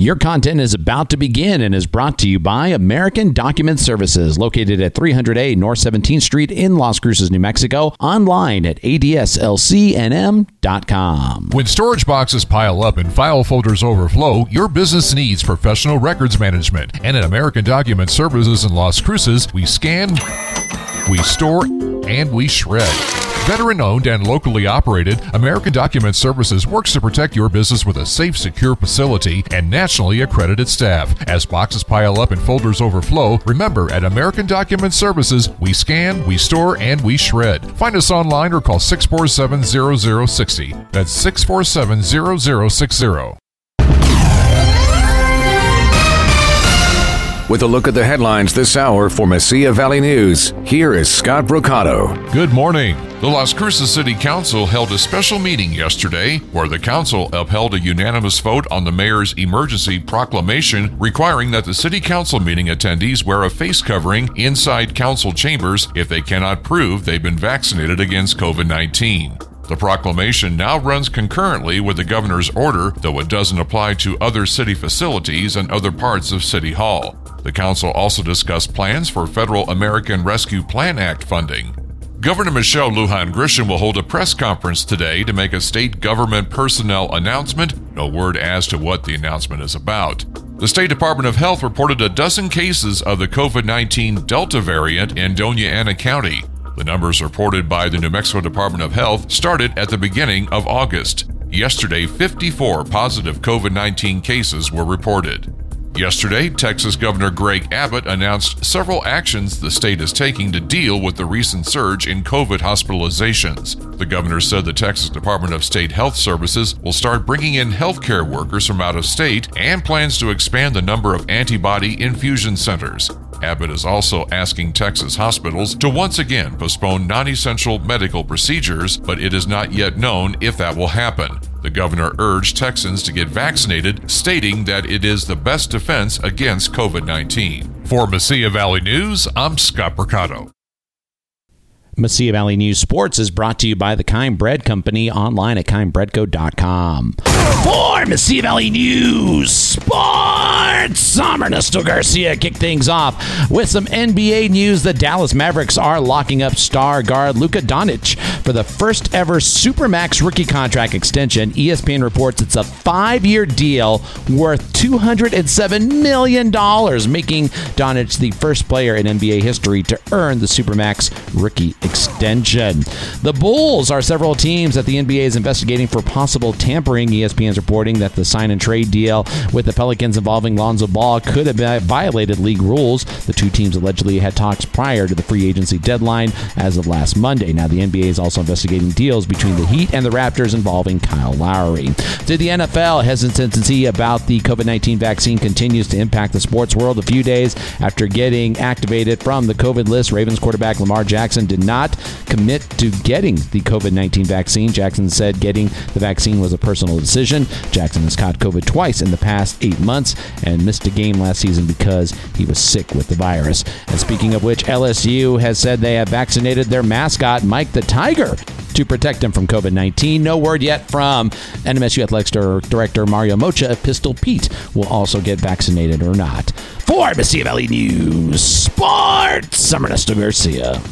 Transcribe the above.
Your content is about to begin and is brought to you by American Document Services, located at 300A North 17th Street in Las Cruces, New Mexico. Online at adslcnm.com. When storage boxes pile up and file folders overflow, your business needs professional records management. And at American Document Services in Las Cruces, we scan, we store, and we shred. Veteran owned and locally operated, American Document Services works to protect your business with a safe, secure facility and nationally accredited staff. As boxes pile up and folders overflow, remember at American Document Services, we scan, we store, and we shred. Find us online or call 647 0060. That's 647 0060. With a look at the headlines this hour for Mesilla Valley News, here is Scott Brocato. Good morning. The Las Cruces City Council held a special meeting yesterday where the council upheld a unanimous vote on the mayor's emergency proclamation requiring that the city council meeting attendees wear a face covering inside council chambers if they cannot prove they've been vaccinated against COVID 19. The proclamation now runs concurrently with the governor's order, though it doesn't apply to other city facilities and other parts of City Hall. The council also discussed plans for federal American Rescue Plan Act funding. Governor Michelle Lujan Grisham will hold a press conference today to make a state government personnel announcement. No word as to what the announcement is about. The State Department of Health reported a dozen cases of the COVID 19 Delta variant in Dona Ana County. The numbers reported by the New Mexico Department of Health started at the beginning of August. Yesterday, 54 positive COVID 19 cases were reported. Yesterday, Texas Governor Greg Abbott announced several actions the state is taking to deal with the recent surge in COVID hospitalizations. The governor said the Texas Department of State Health Services will start bringing in healthcare workers from out of state and plans to expand the number of antibody infusion centers. Abbott is also asking Texas hospitals to once again postpone non essential medical procedures, but it is not yet known if that will happen. The governor urged Texans to get vaccinated, stating that it is the best defense against COVID 19. For Mesilla Valley News, I'm Scott Brocato. Mesilla Valley News Sports is brought to you by the Kind Bread Company online at kindbreadco.com. For Mesilla Valley News Sports, I'm Garcia. Kick things off with some NBA news. The Dallas Mavericks are locking up star guard Luka Doncic for the first ever Supermax rookie contract extension. ESPN reports it's a five year deal worth $207 million, making Doncic the first player in NBA history to earn the Supermax rookie extension. The Bulls are several teams that the NBA is investigating for possible tampering. ESPN is reporting that the sign and trade deal with the Pelicans involving Lonzo Ball could have violated league rules. The two teams allegedly had talks prior to the free agency deadline as of last Monday. Now, the NBA is also investigating deals between the Heat and the Raptors involving Kyle Lowry. To the NFL, hesitancy about the COVID 19 vaccine continues to impact the sports world. A few days after getting activated from the COVID list, Ravens quarterback Lamar Jackson did not commit to getting the COVID 19 vaccine. Jackson said getting the vaccine was a personal decision. Jackson has caught COVID twice in the past eight months and missed a game last season because he was sick with the virus. And speaking of which, LSU has said they have vaccinated their mascot, Mike the Tiger, to protect him from COVID 19. No word yet from NMSU Athletics Director Mario Moccia if Pistol Pete will also get vaccinated or not. For Valley News Sports, I'm Garcia.